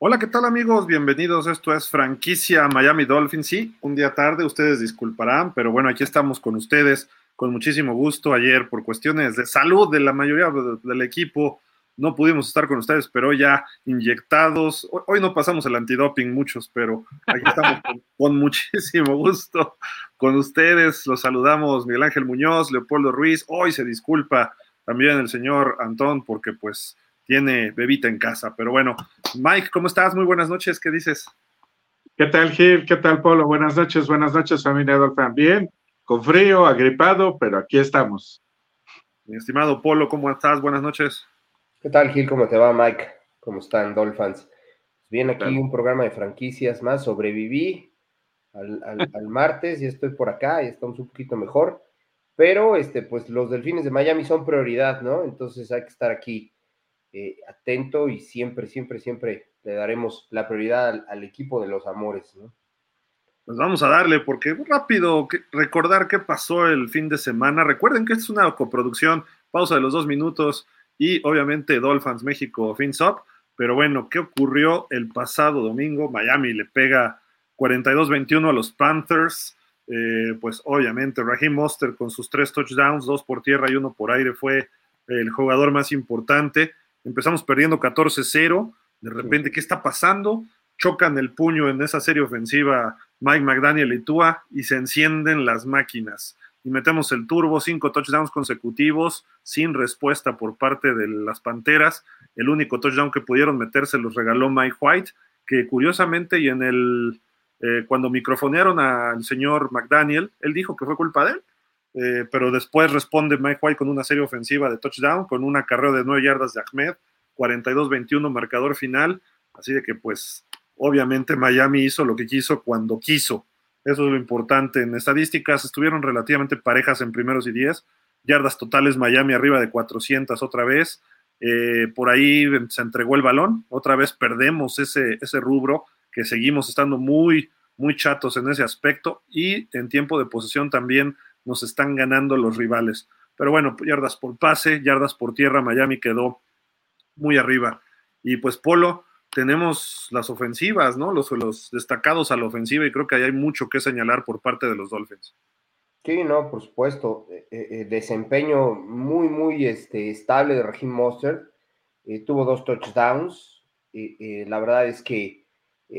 Hola, ¿qué tal amigos? Bienvenidos. Esto es franquicia Miami Dolphins. Sí, un día tarde, ustedes disculparán, pero bueno, aquí estamos con ustedes con muchísimo gusto. Ayer, por cuestiones de salud de la mayoría del equipo, no pudimos estar con ustedes, pero ya inyectados. Hoy no pasamos el antidoping muchos, pero aquí estamos con, muchísimo gusto con ustedes. Los saludamos Miguel Ángel Muñoz, Leopoldo Ruiz. Hoy se disculpa también el señor Antón porque pues tiene bebita en casa. Pero bueno, Mike, ¿cómo estás? Muy buenas noches, ¿qué dices? ¿Qué tal, Gil? ¿Qué tal, Polo? Buenas noches, buenas noches, familia Dolphin. Bien, con frío, agripado, pero aquí estamos. Mi estimado Polo, ¿cómo estás? Buenas noches. ¿Qué tal, Gil? ¿Cómo te va, Mike? ¿Cómo están, Dolphins? Bien, aquí un programa de franquicias más. Sobreviví al, al, martes y estoy por acá y estamos un poquito mejor. Pero, este, pues los delfines de Miami son prioridad, ¿no? Entonces hay que estar aquí eh, atento y siempre, siempre, siempre le daremos la prioridad al, equipo de los amores, ¿no? Pues vamos a darle, porque rápido recordar qué pasó el fin de semana. Recuerden que es una coproducción, pausa de los dos minutos y obviamente Dolphins México FinSop. Pero bueno, ¿qué ocurrió el pasado domingo? Miami le pega 42-21 a los Panthers. Eh, pues obviamente Raheem Monster con sus tres touchdowns, dos por tierra y uno por aire, fue el jugador más importante. Empezamos perdiendo 14-0. De repente, ¿qué está pasando? Chocan el puño en esa serie ofensiva Mike McDaniel y Tua y se encienden las máquinas. Y metemos el turbo, cinco touchdowns consecutivos, sin respuesta por parte de las Panteras. El único touchdown que pudieron meterse los regaló Mike White, que curiosamente y en el eh, cuando microfonearon al señor McDaniel, él dijo que fue culpa de él, eh, pero después responde Mike White con una serie ofensiva de touchdown, con una carrera de 9 yardas de Ahmed, 42-21 marcador final, así de que pues obviamente Miami hizo lo que quiso cuando quiso. Eso es lo importante. En estadísticas estuvieron relativamente parejas en primeros y 10. Yardas totales Miami arriba de 400 otra vez. Eh, por ahí se entregó el balón. Otra vez perdemos ese, ese rubro que seguimos estando muy, muy chatos en ese aspecto. Y en tiempo de posesión también nos están ganando los rivales. Pero bueno, yardas por pase, yardas por tierra, Miami quedó muy arriba. Y pues Polo, tenemos las ofensivas, ¿no? Los, los destacados a la ofensiva y creo que ahí hay mucho que señalar por parte de los Dolphins. Sí, no, por supuesto. Eh, eh, eh, desempeño muy, muy este, estable de Raheem Monster. tuvo dos touchdowns. la verdad es que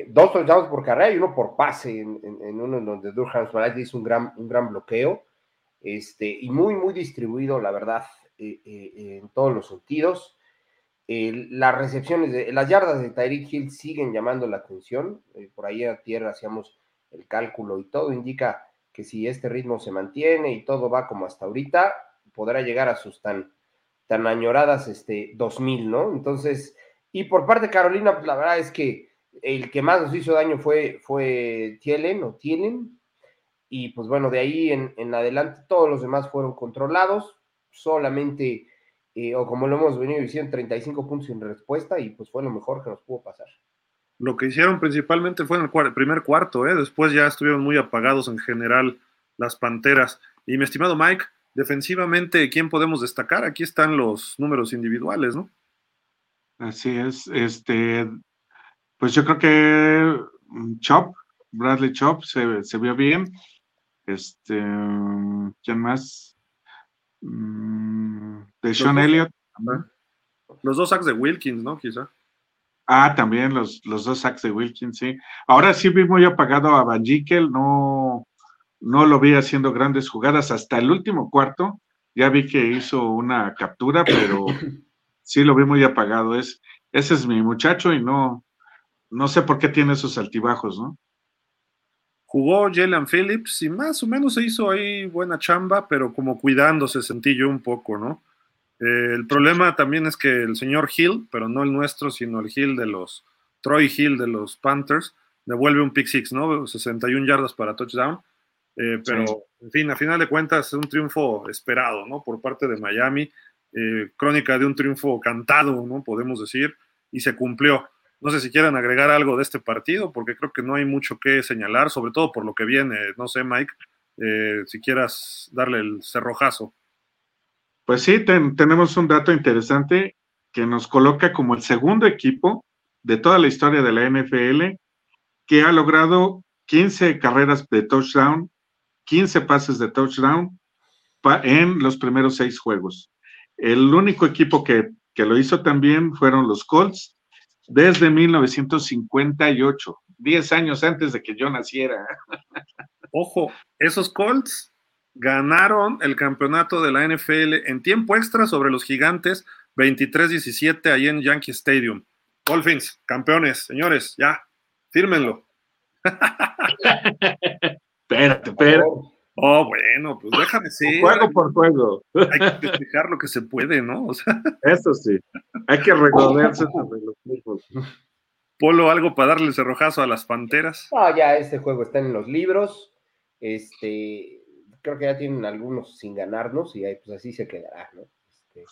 dos touchdowns por carrera y uno por pase en, uno en donde Durham hizo un gran, un gran bloqueo este, y muy, muy distribuido, la verdad, eh, eh, en todos los sentidos. las recepciones, de, las yardas de Tyreek Hill siguen llamando la atención. Eh, por ahí a tierra hacíamos el cálculo y todo indica que si este ritmo se mantiene y todo va como hasta ahorita, podrá llegar a sus tan, tan añoradas este, 2000, ¿no? Entonces, y por parte de Carolina, pues la verdad es que el que más nos hizo daño fue, fue Tielen o Tielen, y pues bueno, de ahí en, adelante todos los demás fueron controlados, solamente, eh, o como lo hemos venido diciendo, 35 puntos sin respuesta y pues fue lo mejor que nos pudo pasar. Lo que hicieron principalmente fue en el primer cuarto, ¿eh? después ya estuvieron muy apagados en general las Panteras. Y mi estimado Mike, defensivamente, ¿quién podemos destacar? Aquí están los números individuales, ¿no? Así es, este, pues yo creo que mm, Chop, Bradley Chop se, se vio bien. Este, ¿quién más? Mm, de Sean Elliott. Los dos sacks de Wilkins, ¿no? Quizá. Ah, también los, los dos sacks de Wilkins, sí. Ahora sí vi muy apagado a Van Jikel, no, no lo vi haciendo grandes jugadas hasta el último cuarto. Ya vi que hizo una captura, pero sí lo vi muy apagado. Es, ese es mi muchacho y no, no sé por qué tiene esos altibajos, ¿no? Jugó Jalen Phillips y más o menos se hizo ahí buena chamba, pero como cuidándose sentí yo un poco, ¿no? Eh, el problema también es que el señor Hill, pero no el nuestro, sino el Hill de los, Troy Hill de los Panthers, devuelve un pick six, ¿no? 61 yardas para touchdown. Eh, pero, en fin, a final de cuentas, es un triunfo esperado, ¿no? Por parte de Miami. Eh, crónica de un triunfo cantado, ¿no? Podemos decir, y se cumplió. No sé si quieran agregar algo de este partido, porque creo que no hay mucho que señalar, sobre todo por lo que viene. No sé, Mike, eh, si quieras darle el cerrojazo. Pues sí, tenemos un dato interesante que nos coloca como el segundo equipo de toda la historia de la NFL que ha logrado 15 carreras de touchdown, 15 pases de touchdown en los primeros seis juegos. El único equipo que, que lo hizo también fueron los Colts desde 1958, 10 años antes de que yo naciera. Ojo, esos Colts ganaron el campeonato de la NFL en tiempo extra sobre los gigantes 23-17 ahí en Yankee Stadium. Dolphins, campeones, señores, ya, fírmenlo. espérate, espérate. Oh, bueno, pues déjame ser. Juego por juego. Hay que festejar lo que se puede, ¿no? O sea, Eso sí. Hay que recordarse sobre los mismos. Polo, algo para darle cerrojazo a las panteras. No, ya este juego está en los libros. Este, creo que ya tienen algunos sin ganarnos y ahí, pues así se quedará, ¿no? Este,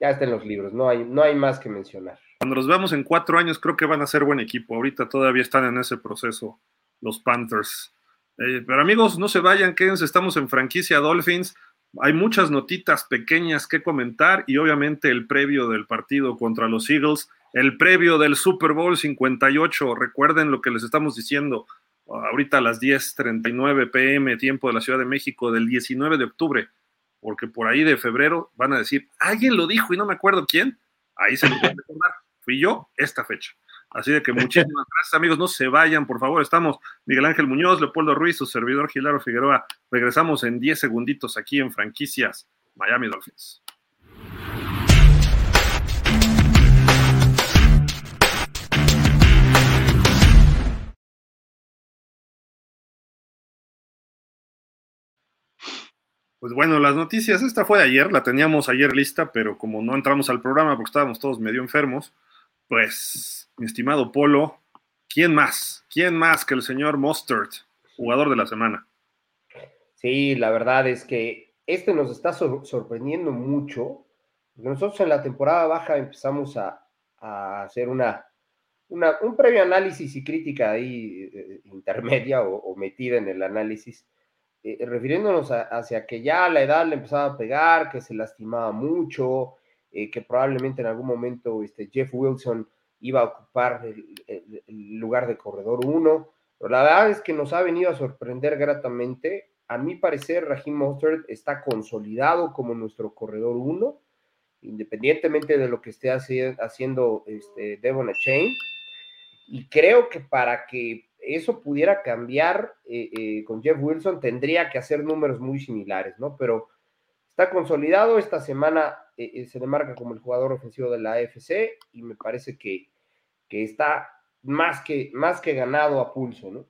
ya está en los libros, no hay, no hay más que mencionar. Cuando los veamos en cuatro años, creo que van a ser buen equipo. Ahorita todavía están en ese proceso los Panthers. Eh, pero amigos, no se vayan, quédense, estamos en franquicia Dolphins. Hay muchas notitas pequeñas que comentar y obviamente el previo del partido contra los Eagles, el previo del Super Bowl 58. Recuerden lo que les estamos diciendo ahorita a las 10:39 pm, tiempo de la Ciudad de México, del 19 de octubre, porque por ahí de febrero van a decir, alguien lo dijo y no me acuerdo quién. Ahí se lo a recordar. Fui yo esta fecha. Así de que muchísimas gracias, amigos. No se vayan, por favor. Estamos Miguel Ángel Muñoz, Leopoldo Ruiz, su servidor Gilaro Figueroa. Regresamos en 10 segunditos aquí en Franquicias Miami Dolphins. Pues bueno, las noticias, esta fue de ayer, la teníamos ayer lista, pero como no entramos al programa porque estábamos todos medio enfermos, pues, mi estimado Polo, ¿quién más? ¿Quién más que el señor Mustard, jugador de la semana? Sí, la verdad es que este nos está sor sorprendiendo mucho. Nosotros en la temporada baja empezamos a, hacer una, un previo análisis y crítica ahí eh, intermedia o, metida en el análisis, eh, refiriéndonos hacia que ya la edad le empezaba a pegar, que se lastimaba mucho, eh, que probablemente en algún momento este, Jeff Wilson iba a ocupar el, lugar de corredor 1, pero la verdad es que nos ha venido a sorprender gratamente. A mi parecer, Raheem Mostert está consolidado como nuestro corredor 1, independientemente de lo que esté haci haciendo este, Devon Chain. Y creo que para que eso pudiera cambiar eh, eh, con Jeff Wilson, tendría que hacer números muy similares, ¿no? Pero está consolidado, esta semana eh, se le marca como el jugador ofensivo de la AFC y me parece que, que está más que, más que ganado a pulso, ¿no?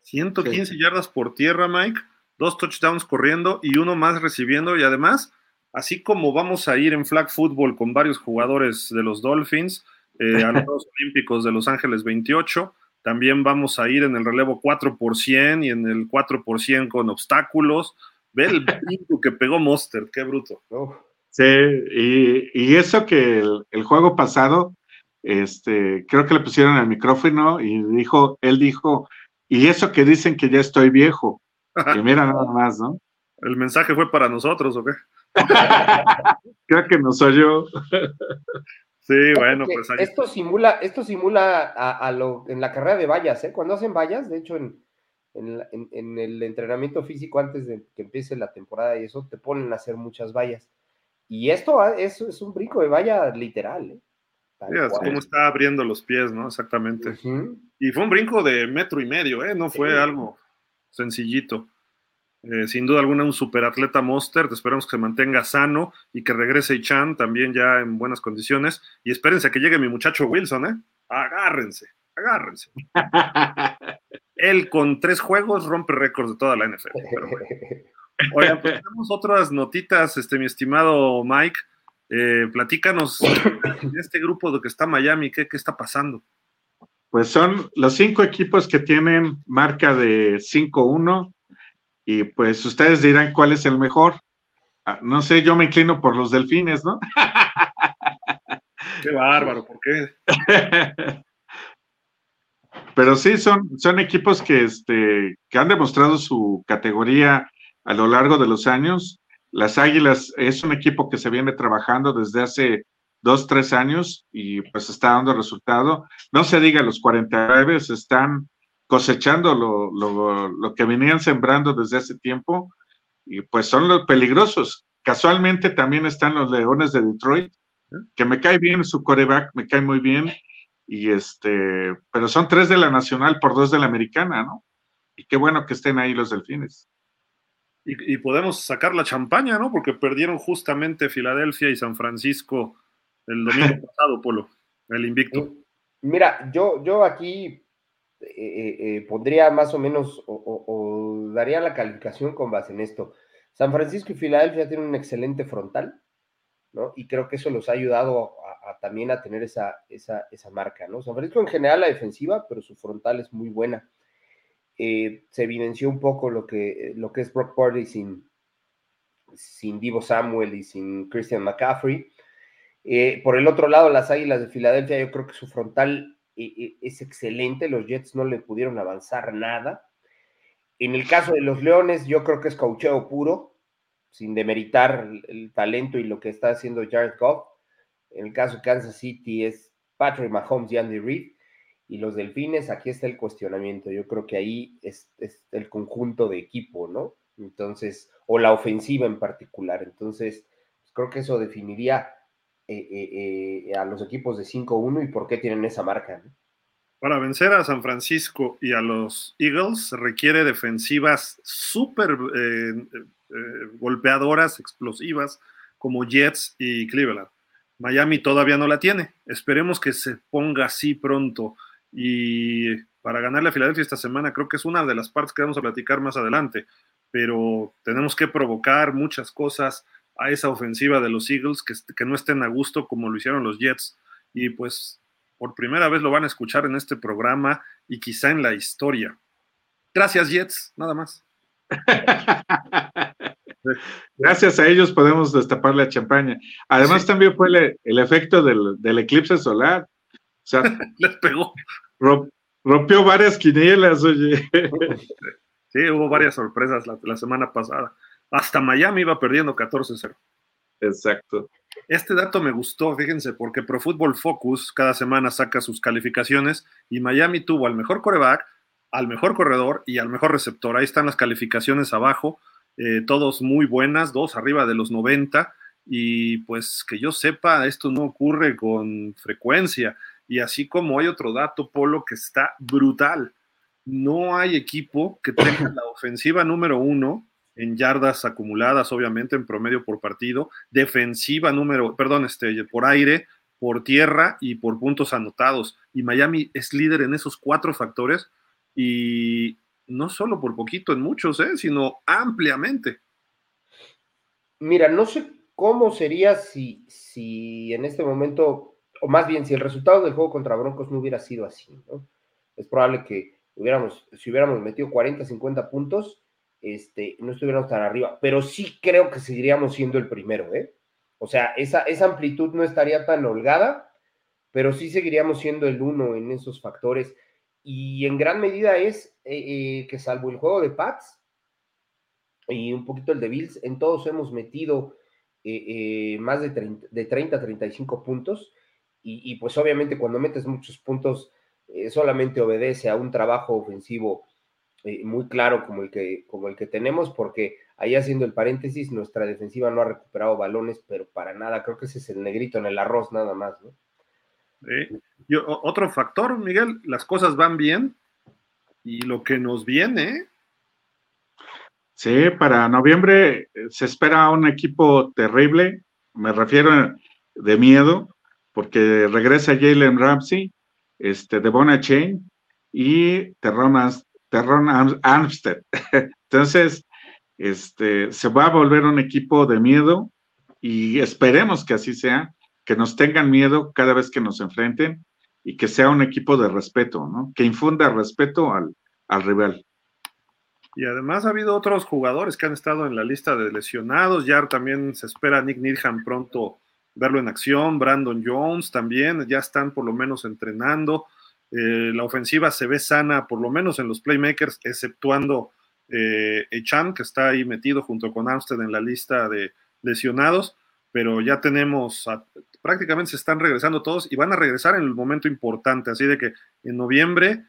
115 sí. yardas por tierra, Mike, dos touchdowns corriendo y uno más recibiendo y además, así como vamos a ir en flag football con varios jugadores de los Dolphins, eh, a los Juegos Olímpicos de Los Ángeles 28, también vamos a ir en el relevo 4 por 100 y en el 4 por 100 con obstáculos. Ve el brinco que pegó Monster, qué bruto. Oh. Sí, y, y, eso que el, el, juego pasado, este, creo que le pusieron el micrófono y dijo, él dijo, y eso que dicen que ya estoy viejo. Y mira nada más, ¿no? ¿El mensaje fue para nosotros o qué? creo que nos oyó. Sí, bueno, pues ahí... esto simula, esto simula a, a, lo en la carrera de vallas, ¿eh? Cuando hacen vallas, de hecho, en, en, en, en, el entrenamiento físico antes de que empiece la temporada y eso, te ponen a hacer muchas vallas. Y esto es, es un brinco de valla literal, ¿eh? Es como está abriendo los pies, ¿no? Exactamente. Uh -huh. Y fue un brinco de metro y medio, ¿eh? No fue sí. algo sencillito. Eh, sin duda alguna un superatleta Monster, esperemos que se mantenga sano y que regrese Chan también ya en buenas condiciones. Y espérense a que llegue mi muchacho Wilson, ¿eh? Agárrense, agárrense. Él con tres juegos rompe récords de toda la NFL. Pero bueno. Oigan, pues tenemos otras notitas, este, mi estimado Mike. Eh, platícanos de este grupo de que está Miami, ¿qué, ¿qué está pasando? Pues son los cinco equipos que tienen marca de 5-1 y pues ustedes dirán cuál es el mejor. Ah, no sé, yo me inclino por los delfines, ¿no? Qué bárbaro, ¿por qué? Pero sí, son, son equipos que, este, que han demostrado su categoría a lo largo de los años. Las Águilas es un equipo que se viene trabajando desde hace dos, tres años y pues está dando resultado. No se diga los 49, están cosechando lo, lo, lo, que venían sembrando desde hace tiempo y pues son los peligrosos. Casualmente también están los Leones de Detroit, que me cae bien su coreback, me cae muy bien, y este, pero son tres de la nacional por dos de la americana, ¿no? Y qué bueno que estén ahí los delfines. Y, y podemos sacar la champaña, ¿no? Porque perdieron justamente Filadelfia y San Francisco el domingo pasado, Polo, el invicto. Mira, yo, yo aquí eh, eh, eh, pondría más o menos o, o, daría la calificación con base en esto. San Francisco y Filadelfia tienen un excelente frontal, ¿no? Y creo que eso los ha ayudado también a tener esa, esa, esa, marca, ¿no? San Francisco en general la defensiva, pero su frontal es muy buena. Eh, se evidenció un poco lo que, lo que es Brock Purdy sin, sin Divo Samuel y sin Christian McCaffrey. Eh, por el otro lado, las Águilas de Filadelfia, yo creo que su frontal eh, es excelente, los Jets no le pudieron avanzar nada. En el caso de los Leones, yo creo que es caucheo puro, sin demeritar el, el talento y lo que está haciendo Jared Goff. En el caso de Kansas City es Patrick Mahomes y Andy Reid. Y los Delfines, aquí está el cuestionamiento. Yo creo que ahí es, el conjunto de equipo, ¿no? Entonces, o la ofensiva en particular. Entonces, pues creo que eso definiría eh, eh, eh, a los equipos de 5-1 y por qué tienen esa marca. ¿no? Para vencer a San Francisco y a los Eagles requiere defensivas súper golpeadoras, explosivas, como Jets y Cleveland. Miami todavía no la tiene. Esperemos que se ponga así pronto. Y para ganarle a Filadelfia esta semana, creo que es una de las partes que vamos a platicar más adelante. Pero tenemos que provocar muchas cosas a esa ofensiva de los Eagles que, que no estén a gusto como lo hicieron los Jets. Y pues por primera vez lo van a escuchar en este programa y quizá en la historia. Gracias, Jets, nada más. Gracias a ellos podemos destapar la champaña. Además, sí. también fue el, el efecto del, del, eclipse solar. O sea, les pegó. Romp, rompió varias quinielas, oye. Sí, hubo varias sorpresas la, la semana pasada. Hasta Miami iba perdiendo 14-0. Exacto. Este dato me gustó, fíjense, porque Pro Football Focus cada semana saca sus calificaciones y Miami tuvo al mejor coreback, al mejor corredor y al mejor receptor. Ahí están las calificaciones abajo, eh, todos muy buenas, dos arriba de los 90 y pues que yo sepa, esto no ocurre con frecuencia. Y así como hay otro dato, Polo, que está brutal. No hay equipo que tenga la ofensiva número uno en yardas acumuladas, obviamente, en promedio por partido, defensiva número, perdón, este, por aire, por tierra y por puntos anotados. Y Miami es líder en esos cuatro factores y no solo por poquito en muchos, ¿eh? sino ampliamente. Mira, no sé cómo sería si, si en este momento, o más bien si el resultado del juego contra Broncos no hubiera sido así, ¿no? Es probable que hubiéramos, si hubiéramos metido 40, 50 puntos, este, no estuviéramos tan arriba, pero sí creo que seguiríamos siendo el primero, ¿eh? O sea, esa, esa amplitud no estaría tan holgada, pero sí seguiríamos siendo el uno en esos factores. Y en gran medida es eh, eh, que salvo el juego de Pats y un poquito el de Bills, en todos hemos metido eh, más de 30, de 30 a 35 puntos. Y, pues obviamente cuando metes muchos puntos, solamente obedece a un trabajo ofensivo muy claro como el, que, como el que tenemos, porque ahí haciendo el paréntesis, nuestra defensiva no ha recuperado balones, pero para nada, creo que ese es el negrito en el arroz nada más, ¿no? Eh, yo, otro factor, Miguel, las cosas van bien y lo que nos viene. Sí, para noviembre se espera un equipo terrible, me refiero de miedo, porque regresa Jalen Ramsey, este, Devona Chain y Terron Armstead. Entonces, este, se va a volver un equipo de miedo y esperemos que así sea, que nos tengan miedo cada vez que nos enfrenten y que sea un equipo de respeto, ¿no? Que infunda respeto al, al rival. Y además ha habido otros jugadores que han estado en la lista de lesionados. Ya también se espera Nick Needham pronto verlo en acción. Brandon Jones también, ya están por lo menos entrenando. Eh, la ofensiva se ve sana, por lo menos en los playmakers, exceptuando eh, Echan, que está ahí metido junto con Armstead en la lista de lesionados, pero ya tenemos a prácticamente se están regresando todos y van a regresar en el momento importante, así de que en noviembre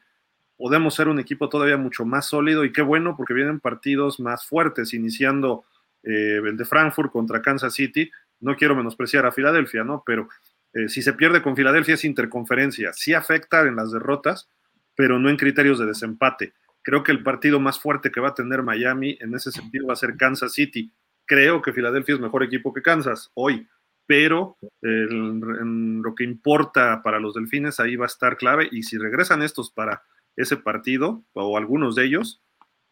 podemos ser un equipo todavía mucho más sólido y qué bueno porque vienen partidos más fuertes, iniciando eh, el de Frankfurt contra Kansas City. No quiero menospreciar a Filadelfia, ¿no? Pero eh, si se pierde con Filadelfia es interconferencia, sí afecta en las derrotas, pero no en criterios de desempate. Creo que el partido más fuerte que va a tener Miami en ese sentido va a ser Kansas City. Creo que Filadelfia es mejor equipo que Kansas hoy, pero lo que importa para los Delfines ahí va a estar clave y si regresan estos para ese partido, o algunos de ellos.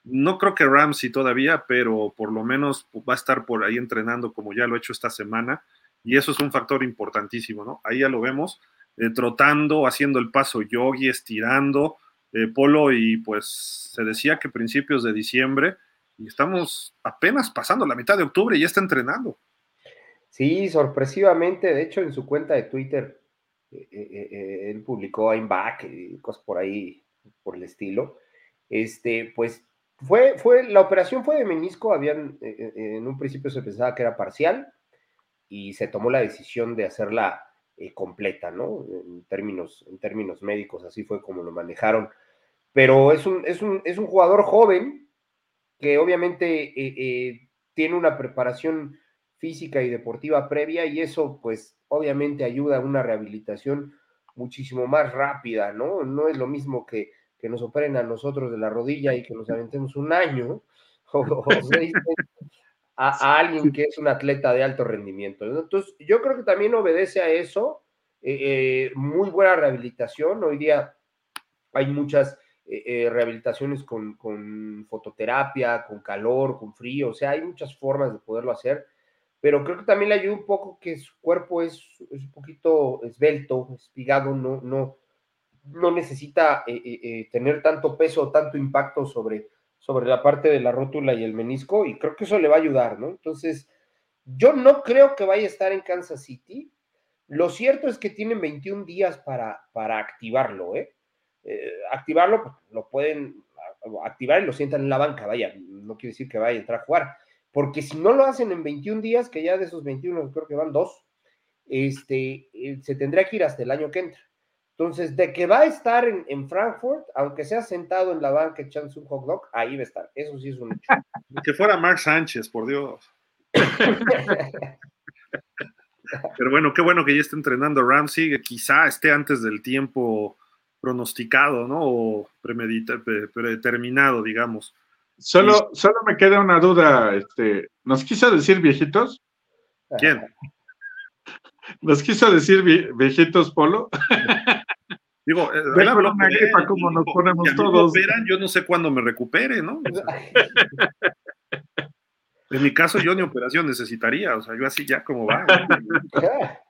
No creo que Ramsey todavía, pero por lo menos va a estar por ahí entrenando como ya lo ha hecho esta semana. Y eso es un factor importantísimo, ¿no? Ahí ya lo vemos, eh, trotando, haciendo el paso yogi, estirando, eh, polo, y pues se decía que principios de diciembre, y estamos apenas pasando la mitad de octubre y ya está entrenando. Sí, sorpresivamente, de hecho en su cuenta de Twitter, eh, él publicó I'm back y cosas por ahí por el estilo. Este, pues fue, fue, la operación fue de menisco, habían, eh, eh, en un principio se pensaba que era parcial y se tomó la decisión de hacerla eh, completa, ¿no? En términos, en términos médicos, así fue como lo manejaron. Pero es un, es un, es un jugador joven que obviamente tiene una preparación física y deportiva previa y eso pues obviamente ayuda a una rehabilitación muchísimo más rápida, ¿no? No es lo mismo que, que nos operen a nosotros de la rodilla y que nos aventemos un año o, a, alguien que es un atleta de alto rendimiento. Entonces, yo creo que también obedece a eso, eh, eh, muy buena rehabilitación. Hoy día hay muchas eh, rehabilitaciones con, con fisioterapia, con calor, con frío, o sea, hay muchas formas de poderlo hacer pero creo que también le ayuda un poco que su cuerpo es, un poquito esbelto, espigado, no, no, no necesita eh, eh, eh, tener tanto peso o tanto impacto sobre, sobre la parte de la rótula y el menisco, y creo que eso le va a ayudar, ¿no? Entonces, yo no creo que vaya a estar en Kansas City. Lo cierto es que tienen 21 días para, para activarlo, ¿eh? activarlo, pues, lo pueden activar y lo sientan en la banca, vaya, no quiere decir que vaya a entrar a jugar porque si no lo hacen en 21 días, que ya de esos 21 creo que van dos, este, eh, se tendría que ir hasta el año que entra. Entonces, de que va a estar en, Frankfurt, aunque sea sentado en la banca echándose un hot dog, ahí va a estar. Eso sí es un hecho. Que fuera Mark Sánchez, por Dios. Pero bueno, qué bueno que ya esté entrenando Ramsey, que quizá esté antes del tiempo pronosticado, ¿no? O predeterminado, digamos. Solo, solo me queda una duda. Este, ¿Nos quiso decir viejitos? ¿Quién? ¿Nos quiso decir viejitos, Polo? Digo, eh, como nos ponemos todos. yo no sé cuándo me recupere, ¿no? en mi caso, yo ni operación necesitaría, o sea, yo así ya como va.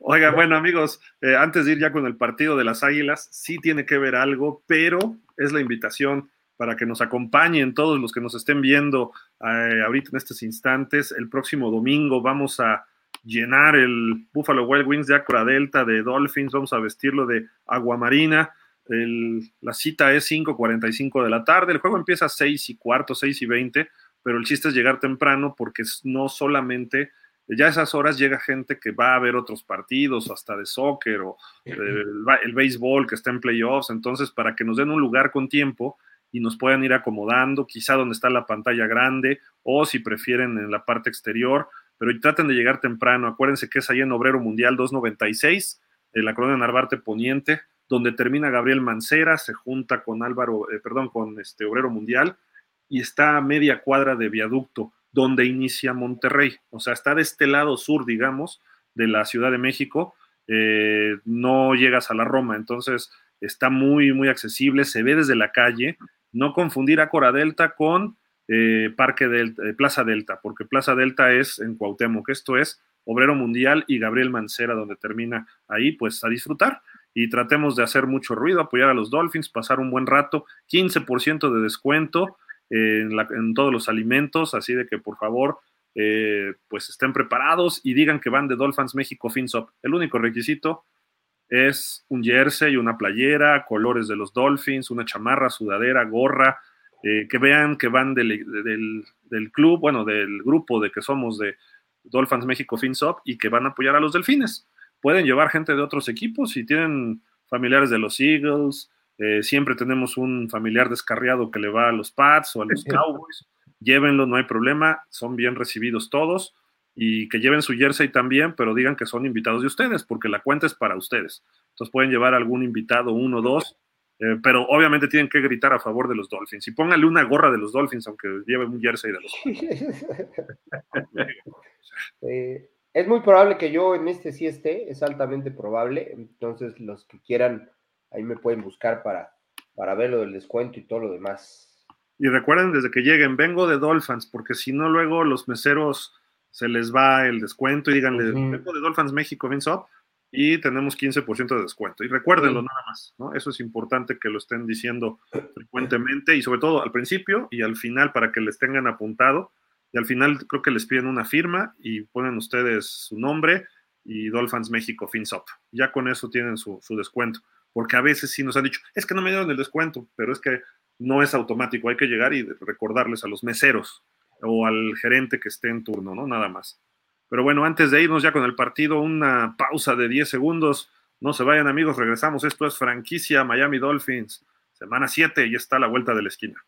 Oiga, bueno, amigos, eh, antes de ir ya con el partido de las Águilas, sí tiene que ver algo, pero es la invitación para que nos acompañen todos los que nos estén viendo eh, ahorita en estos instantes. El próximo domingo vamos a llenar el Buffalo Wild Wings de Acora Delta de Dolphins, vamos a vestirlo de agua marina. la cita es 5.45 de la tarde, el juego empieza a 6 y cuarto, 6 y 20, pero el chiste es llegar temprano porque no solamente, ya a esas horas llega gente que va a ver otros partidos, hasta de soccer o el, el béisbol que está en playoffs, entonces para que nos den un lugar con tiempo y nos puedan ir acomodando, quizá donde está la pantalla grande o si prefieren en la parte exterior, pero traten de llegar temprano. Acuérdense que es ahí en Obrero Mundial 296, en la colonia Narvarte Poniente, donde termina Gabriel Mancera, se junta con Álvaro, eh, perdón, con este Obrero Mundial y está a media cuadra de viaducto, donde inicia Monterrey. O sea, está de este lado sur, digamos, de la Ciudad de México. Eh, no llegas a la Roma, entonces está muy, muy accesible, se ve desde la calle, no confundir a Cora Delta con eh, Parque Delta, eh, Plaza Delta, porque Plaza Delta es en Cuauhtémoc, esto es Obrero Mundial y Gabriel Mancera, donde termina ahí, pues a disfrutar y tratemos de hacer mucho ruido, apoyar a los Dolphins, pasar un buen rato, 15% de descuento en, todos los alimentos, así de que por favor, eh, pues estén preparados y digan que van de Dolphins México FinSop. El único requisito es un jersey, una playera, colores de los Dolphins, una chamarra, sudadera, gorra, eh, que vean que van del, club, bueno, del grupo de que somos de, Dolphins México FinSop y que van a apoyar a los Delfines. Pueden llevar gente de otros equipos si tienen familiares de los Eagles. Eh, siempre tenemos un familiar descarriado que le va a los Pats o a los Cowboys. Llévenlo, no hay problema. Son bien recibidos todos y que lleven su jersey también, pero digan que son invitados de ustedes, porque la cuenta es para ustedes. Entonces pueden llevar algún invitado, uno o dos, eh, pero obviamente tienen que gritar a favor de los Dolphins. Y pónganle una gorra de los Dolphins, aunque lleven un jersey de los eh, es muy probable que yo en este sí esté, es altamente probable. Entonces, los que quieran, ahí me pueden buscar para, para ver lo del descuento y todo lo demás. Y recuerden desde que lleguen, vengo de Dolphins, porque si no, luego los meseros se les va el descuento y díganle, de Dolphins México, Vince y tenemos 15% de descuento. Y recuérdenlo nada más, ¿no? Eso es importante que lo estén diciendo frecuentemente y sobre todo al principio y al final para que les tengan apuntado. Y al final creo que les piden una firma y ponen ustedes su nombre y Dolphins México FinSop. Ya con eso tienen su, su descuento. Porque a veces sí nos han dicho, es que no me dieron el descuento, pero es que no es automático, hay que llegar y recordarles a los meseros o al gerente que esté en turno, ¿no? Nada más. Pero bueno, antes de irnos ya con el partido, una pausa de 10 segundos. No se vayan amigos, regresamos. Esto es franquicia Miami Dolphins, semana 7 y está la vuelta de la esquina.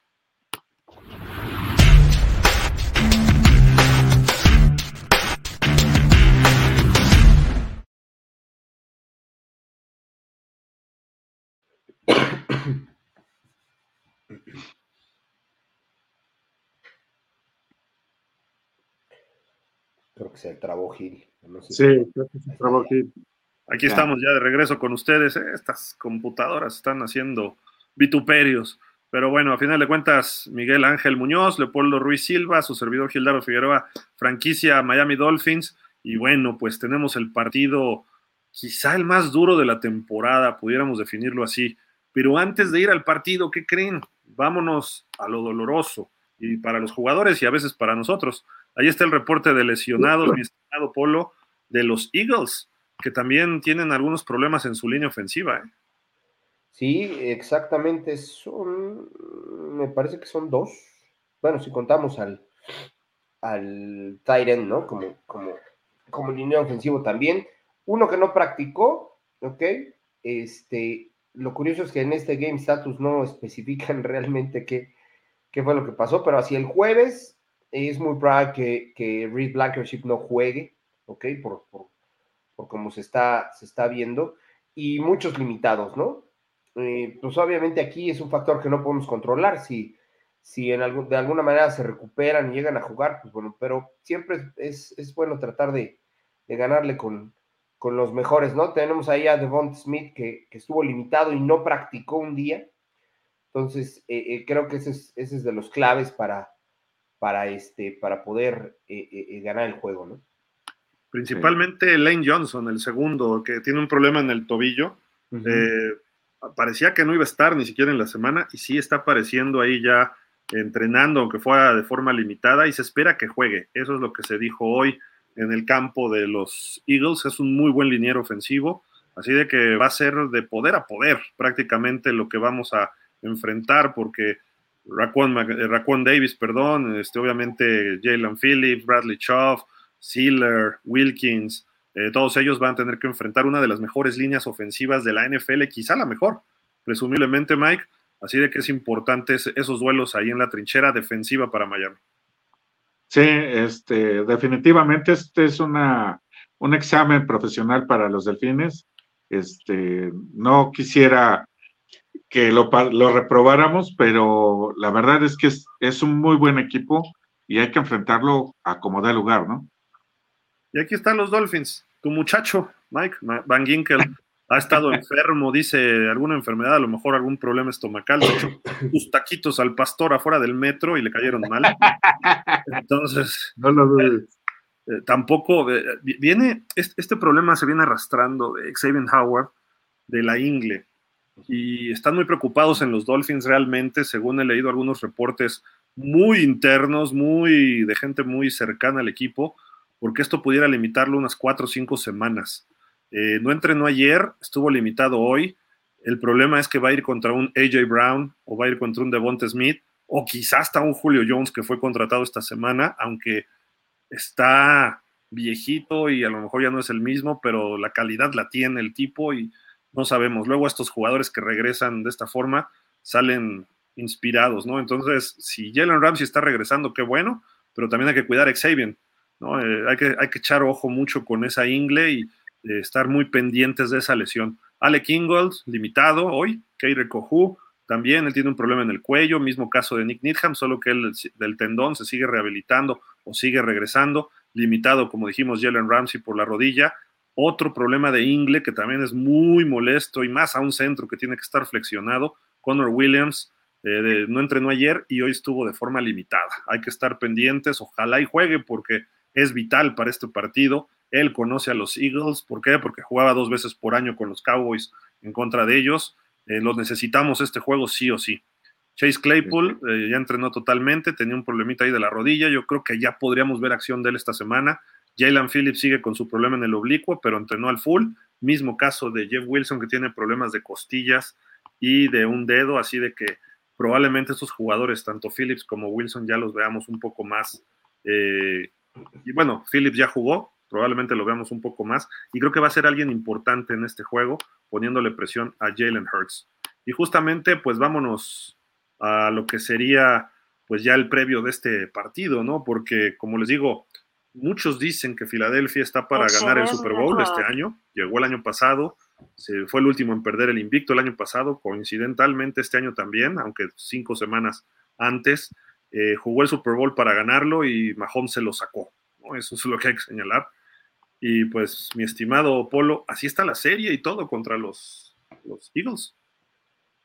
Que se trabó Gil. sí, creo que se trabó Gil. Aquí estamos ya de regreso con ustedes. ¿eh? Estas computadoras están haciendo vituperios. Pero bueno, a final de cuentas, Miguel Ángel Muñoz, Leopoldo Ruiz Silva, su servidor Gildardo Figueroa, franquicia Miami Dolphins. Y bueno, pues tenemos el partido quizá el más duro de la temporada, pudiéramos definirlo así. Pero antes de ir al partido, ¿qué creen? Vámonos a lo doloroso. Y para los jugadores y a veces para nosotros. Ahí está el reporte de lesionados, mi estimado Polo, de los Eagles, que también tienen algunos problemas en su línea ofensiva. ¿eh? Sí, exactamente. Son, me parece que son dos. Bueno, si contamos al, al Tyrant, ¿no? Como, como, como línea ofensivo también. Uno que no practicó, ¿ok? Este, lo curioso es que en este Game Status no especifican realmente qué, qué fue lo que pasó, pero hacia el jueves es muy probable que, que Reed Blankership no juegue, ¿ok? Por, por, cómo se está, se está viendo, y muchos limitados, ¿no? Eh, pues obviamente aquí es un factor que no podemos controlar, si, si en algún, de alguna manera se recuperan y llegan a jugar, pues bueno, pero siempre es, es bueno tratar de, de ganarle con, con, los mejores, ¿no? Tenemos ahí a Devon Smith que, que, estuvo limitado y no practicó un día, entonces eh, eh, creo que ese es, ese es de los claves para para, este, para poder eh, eh, ganar el juego, ¿no? Principalmente Lane Johnson, el segundo, que tiene un problema en el tobillo. parecía que no iba a estar ni siquiera en la semana y sí está apareciendo ahí ya entrenando, aunque fuera de forma limitada, y se espera que juegue. Eso es lo que se dijo hoy en el campo de los Eagles. Es un muy buen liniero ofensivo, así de que va a ser de poder a poder prácticamente lo que vamos a enfrentar, porque eh, Raquan, Davis, perdón, este, obviamente Jalen Phillips, Bradley Choff, Sealer, Wilkins, eh, todos ellos van a tener que enfrentar una de las mejores líneas ofensivas de la NFL, quizá la mejor, presumiblemente Mike, así de que es importante esos duelos ahí en la trinchera defensiva para Miami. Sí, este, definitivamente este es una, un examen profesional para los delfines. Este, no quisiera que lo, lo reprobáramos, pero la verdad es que es, un muy buen equipo y hay que enfrentarlo a como da lugar, ¿no? Y aquí están los Dolphins. Tu muchacho, Mike Van Ginkel, ha estado enfermo, dice alguna enfermedad, a lo mejor algún problema estomacal. De hecho, sus taquitos al pastor afuera del metro y le cayeron mal. Entonces, no lo eh, eh, tampoco eh, viene, este, este, problema se viene arrastrando de Xavier Howard de la ingle y están muy preocupados en los Dolphins realmente, según he leído algunos reportes muy internos, muy de gente muy cercana al equipo, porque esto pudiera limitarlo unas cuatro o cinco semanas. Eh, no entrenó ayer, estuvo limitado hoy. El problema es que va a ir contra un AJ Brown o va a ir contra un Devonta Smith o quizás hasta un Julio Jones que fue contratado esta semana, aunque está viejito y a lo mejor ya no es el mismo, pero la calidad la tiene el tipo y no sabemos. Luego estos jugadores que regresan de esta forma salen inspirados, ¿no? Entonces, si Jalen Ramsey está regresando, qué bueno, pero también hay que cuidar a Xavier, ¿no? Eh, hay, que, hay que echar ojo mucho con esa ingle y eh, estar muy pendientes de esa lesión. Alec Ingold, limitado hoy, Keire Kohu, también él tiene un problema en el cuello, mismo caso de Nick Needham, solo que él del tendón se sigue rehabilitando o sigue regresando, limitado, como dijimos, Jalen Ramsey por la rodilla. Otro problema de ingle que también es muy molesto y más a un centro que tiene que estar flexionado. Connor Williams eh, no entrenó ayer y hoy estuvo de forma limitada. Hay que estar pendientes, ojalá y juegue porque es vital para este partido. Él conoce a los Eagles, ¿por qué? Porque jugaba dos veces por año con los Cowboys en contra de ellos. Eh, los necesitamos este juego sí o sí. Chase Claypool eh, ya entrenó totalmente, tenía un problemita ahí de la rodilla, yo creo que ya podríamos ver acción de él esta semana. Jalen Phillips sigue con su problema en el oblicuo, pero entrenó al full. Mismo caso de Jeff Wilson que tiene problemas de costillas y de un dedo, así de que probablemente estos jugadores, tanto Phillips como Wilson, ya los veamos un poco más. Eh, y bueno, Phillips ya jugó, probablemente lo veamos un poco más, y creo que va a ser alguien importante en este juego, poniéndole presión a Jalen Hurts. Y justamente, pues vámonos a lo que sería, pues ya el previo de este partido, ¿no? Porque, como les digo, muchos dicen que Filadelfia está para ganar el Super Bowl este año, llegó el año pasado, se fue el último en perder el invicto el año pasado, coincidentalmente este año también, aunque cinco semanas antes, eh, jugó el Super Bowl para ganarlo y Mahomes se lo sacó. Eso es lo que hay que señalar. Y pues, mi estimado Polo, así está la serie y todo contra los, los Eagles.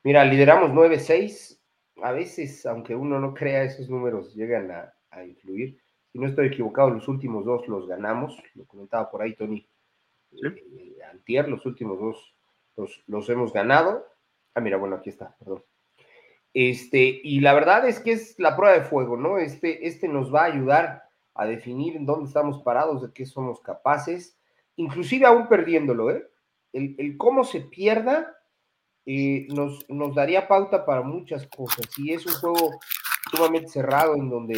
Mira, lideramos 9-6. A veces, aunque uno no crea, esos números llegan a, influir. Si no estoy equivocado, los últimos dos los ganamos. Lo comentaba por ahí Tony. Eh, antier, los últimos dos los, los, hemos ganado. Ah, mira, bueno, aquí está, perdón. Este, y la verdad es que es la prueba de fuego, ¿no? Este, este nos va a ayudar a definir en dónde estamos parados, de qué somos capaces, inclusive aún perdiéndolo, ¿eh? El, cómo se pierda eh, nos, nos, daría pauta para muchas cosas. Si es un juego sumamente cerrado en donde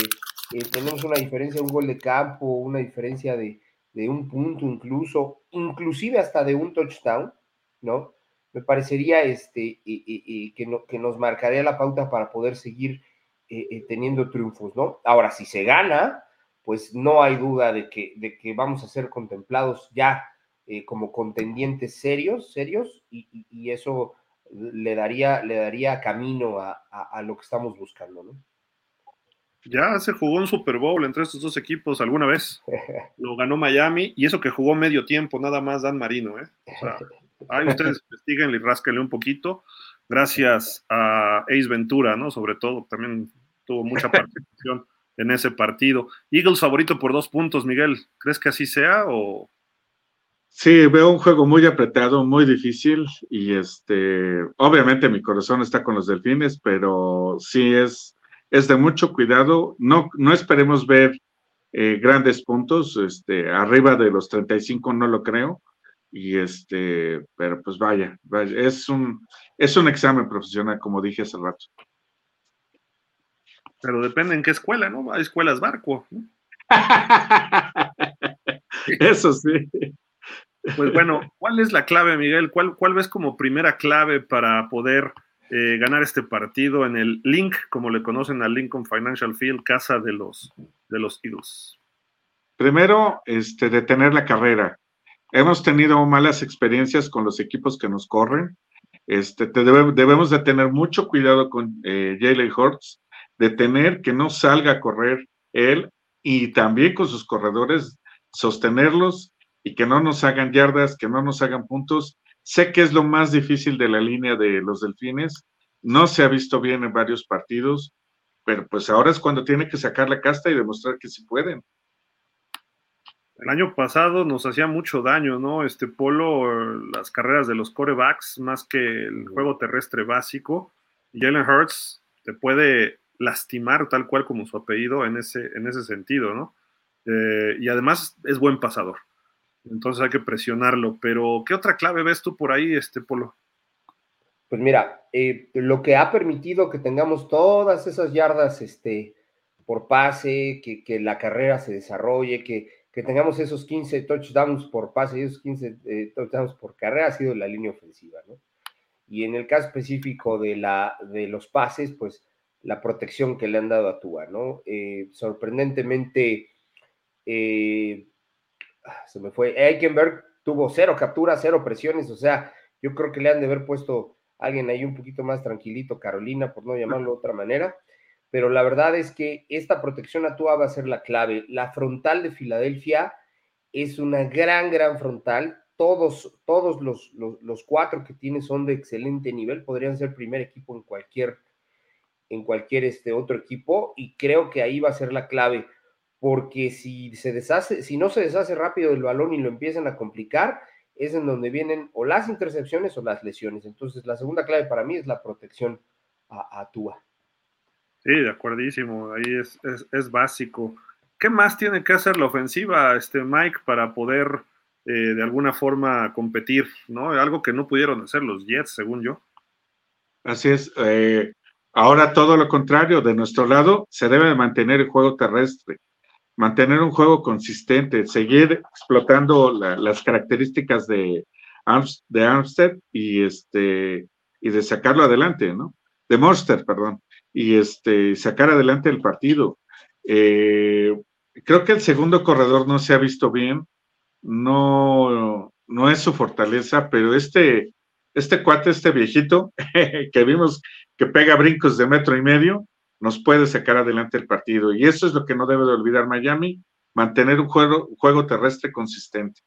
eh, tenemos una diferencia de un gol de campo, una diferencia de, un punto incluso, inclusive hasta de un touchdown, ¿no? Me parecería este, que, no, que nos marcaría la pauta para poder seguir eh, teniendo triunfos, ¿no? Ahora, si se gana, pues no hay duda de que, de que vamos a ser contemplados ya eh, como contendientes serios, serios, y, eso le daría, le daría camino a, lo que estamos buscando, ¿no? Ya se jugó un Super Bowl entre estos dos equipos alguna vez. Lo ganó Miami y eso que jugó medio tiempo, nada más Dan Marino, ¿eh? O sea, ahí ustedes investiguen y rásquenle un poquito. Gracias a Ace Ventura, ¿no? Sobre todo, también tuvo mucha participación en ese partido. Eagles favorito por dos puntos, Miguel. ¿Crees que así sea o...? Sí, veo un juego muy apretado, muy difícil y este, obviamente mi corazón está con los delfines, pero sí es, es de mucho cuidado. No, no esperemos ver eh, grandes puntos, este, arriba de los 35 no lo creo. Y este, pero pues vaya, vaya, es un, es un examen profesional, como dije hace rato. Pero depende en qué escuela, ¿no? Hay escuelas barco. ¿no? Eso sí. Pues bueno, ¿cuál es la clave, Miguel? ¿Cuál, cuál ves como primera clave para poder eh, ganar este partido en el Link, como le conocen al Lincoln Financial Field, casa de los, de los Eagles? Primero, este, detener la carrera. Hemos tenido malas experiencias con los equipos que nos corren. Este, debemos de tener mucho cuidado con eh, Jalen Hurts de tener que no salga a correr él y también con sus corredores sostenerlos y que no nos hagan yardas, que no nos hagan puntos. Sé que es lo más difícil de la línea de los delfines. No se ha visto bien en varios partidos, pero pues ahora es cuando tiene que sacar la casta y demostrar que sí pueden. El año pasado nos hacía mucho daño, ¿no? Este polo, las carreras de los corebacks, más que el juego terrestre básico. Jalen Hurts te puede lastimar tal cual como su apellido en ese, en ese sentido, ¿no? Eh, y además es buen pasador. Entonces hay que presionarlo. Pero, ¿qué otra clave ves tú por ahí, este Polo? Pues mira, eh, lo que ha permitido que tengamos todas esas yardas este, por pase, que, la carrera se desarrolle, que, que tengamos esos 15 touchdowns por pase y esos 15 eh, touchdowns por carrera ha sido la línea ofensiva, ¿no? Y en el caso específico de, la, de los pases, pues la protección que le han dado a Tua, ¿no? Eh, sorprendentemente, eh, se me fue, Eikenberg tuvo cero capturas, cero presiones, o sea, yo creo que le han de haber puesto a alguien ahí un poquito más tranquilito, Carolina, por no llamarlo de otra manera, pero la verdad es que esta protección a Tua va a ser la clave. La frontal de Filadelfia es una gran, gran frontal. Todos, todos los, los, cuatro que tiene son de excelente nivel, podrían ser primer equipo en cualquier, en cualquier este otro equipo, y creo que ahí va a ser la clave, porque si se deshace, si no se deshace rápido el balón y lo empiezan a complicar, es en donde vienen o las intercepciones o las lesiones. Entonces, la segunda clave para mí es la protección a, a Tua. Sí, de acuerdísimo, ahí es, es, básico. ¿Qué más tiene que hacer la ofensiva, este Mike, para poder eh, de alguna forma competir? ¿no? Algo que no pudieron hacer los Jets, según yo. Así es. Eh, ahora todo lo contrario, de nuestro lado, se debe de mantener el juego terrestre, mantener un juego consistente, seguir explotando las características de, de Armstead y, este, y de sacarlo adelante, ¿no? De Monster, perdón y este, sacar adelante el partido. Eh, creo que el segundo corredor no se ha visto bien, no, no es su fortaleza, pero este, este cuate, este viejito, que vimos que pega brincos de metro y medio, nos puede sacar adelante el partido. Y eso es lo que no debe de olvidar Miami, mantener un juego, un terrestre consistente.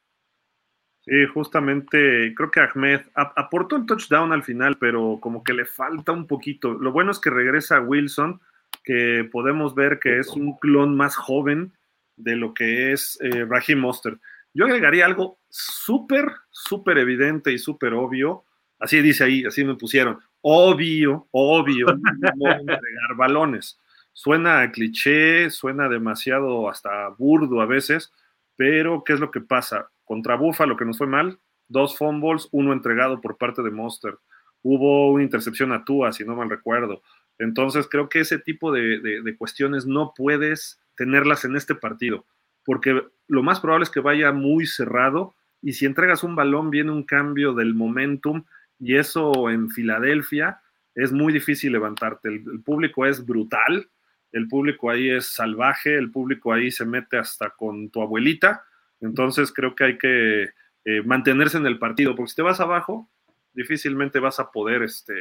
Sí, justamente creo que Ahmed aportó el touchdown al final, pero como que le falta un poquito. Lo bueno es que regresa Wilson, que podemos ver que es un clon más joven de lo que es eh, Raheem Monster. Yo agregaría algo súper, súper evidente y súper obvio. Así dice ahí, así me pusieron. Obvio, obvio, no entregar balones. Suena a cliché, suena demasiado hasta burdo a veces, pero ¿qué es lo que pasa? Contra lo que nos fue mal, dos fumbles, uno entregado por parte de Monster. Hubo una intercepción a Tua, si no mal recuerdo. Entonces creo que ese tipo de, cuestiones no puedes tenerlas en este partido, porque lo más probable es que vaya muy cerrado y si entregas un balón viene un cambio del momentum y eso en Filadelfia es muy difícil levantarte. el, público es brutal, el público ahí es salvaje, el público ahí se mete hasta con tu abuelita entonces creo que hay que eh, mantenerse en el partido, porque si te vas abajo, difícilmente vas a poder este,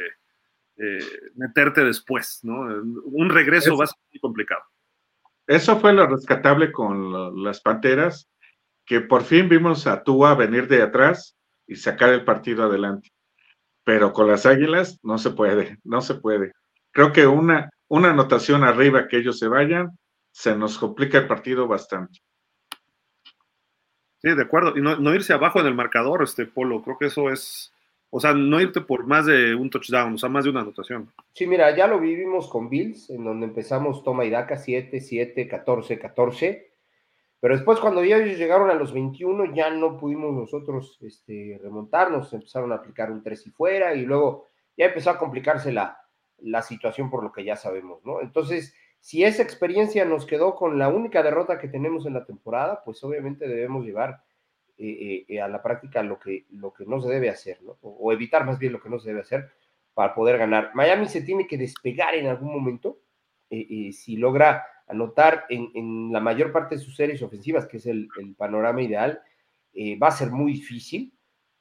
eh, meterte después, ¿no? Un regreso va a ser muy complicado. Eso fue lo rescatable con las Panteras, que por fin vimos a Tua venir de atrás y sacar el partido adelante. Pero con las Águilas no se puede, no se puede. Creo que una, una anotación arriba que ellos se vayan, se nos complica el partido bastante. Sí, de acuerdo. Y no, irse abajo en el marcador, este Polo. Creo que eso es. O sea, no irte por más de un touchdown, o sea, más de una anotación. Sí, mira, ya lo vivimos con Bills, en donde empezamos toma y daca 7, 7, 14, 14. Pero después, cuando ya ellos llegaron a los 21, ya no pudimos nosotros este, remontarnos. Empezaron a aplicar un 3 y fuera, y luego ya empezó a complicarse la, la situación por lo que ya sabemos, ¿no? Entonces, si esa experiencia nos quedó con la única derrota que tenemos en la temporada, pues obviamente debemos llevar eh, eh, eh, a la práctica lo que, lo que no se debe hacer, ¿no? O, evitar más bien lo que no se debe hacer para poder ganar. Miami se tiene que despegar en algún momento si logra anotar en, la mayor parte de sus series ofensivas, que es el, panorama ideal, va a ser muy difícil,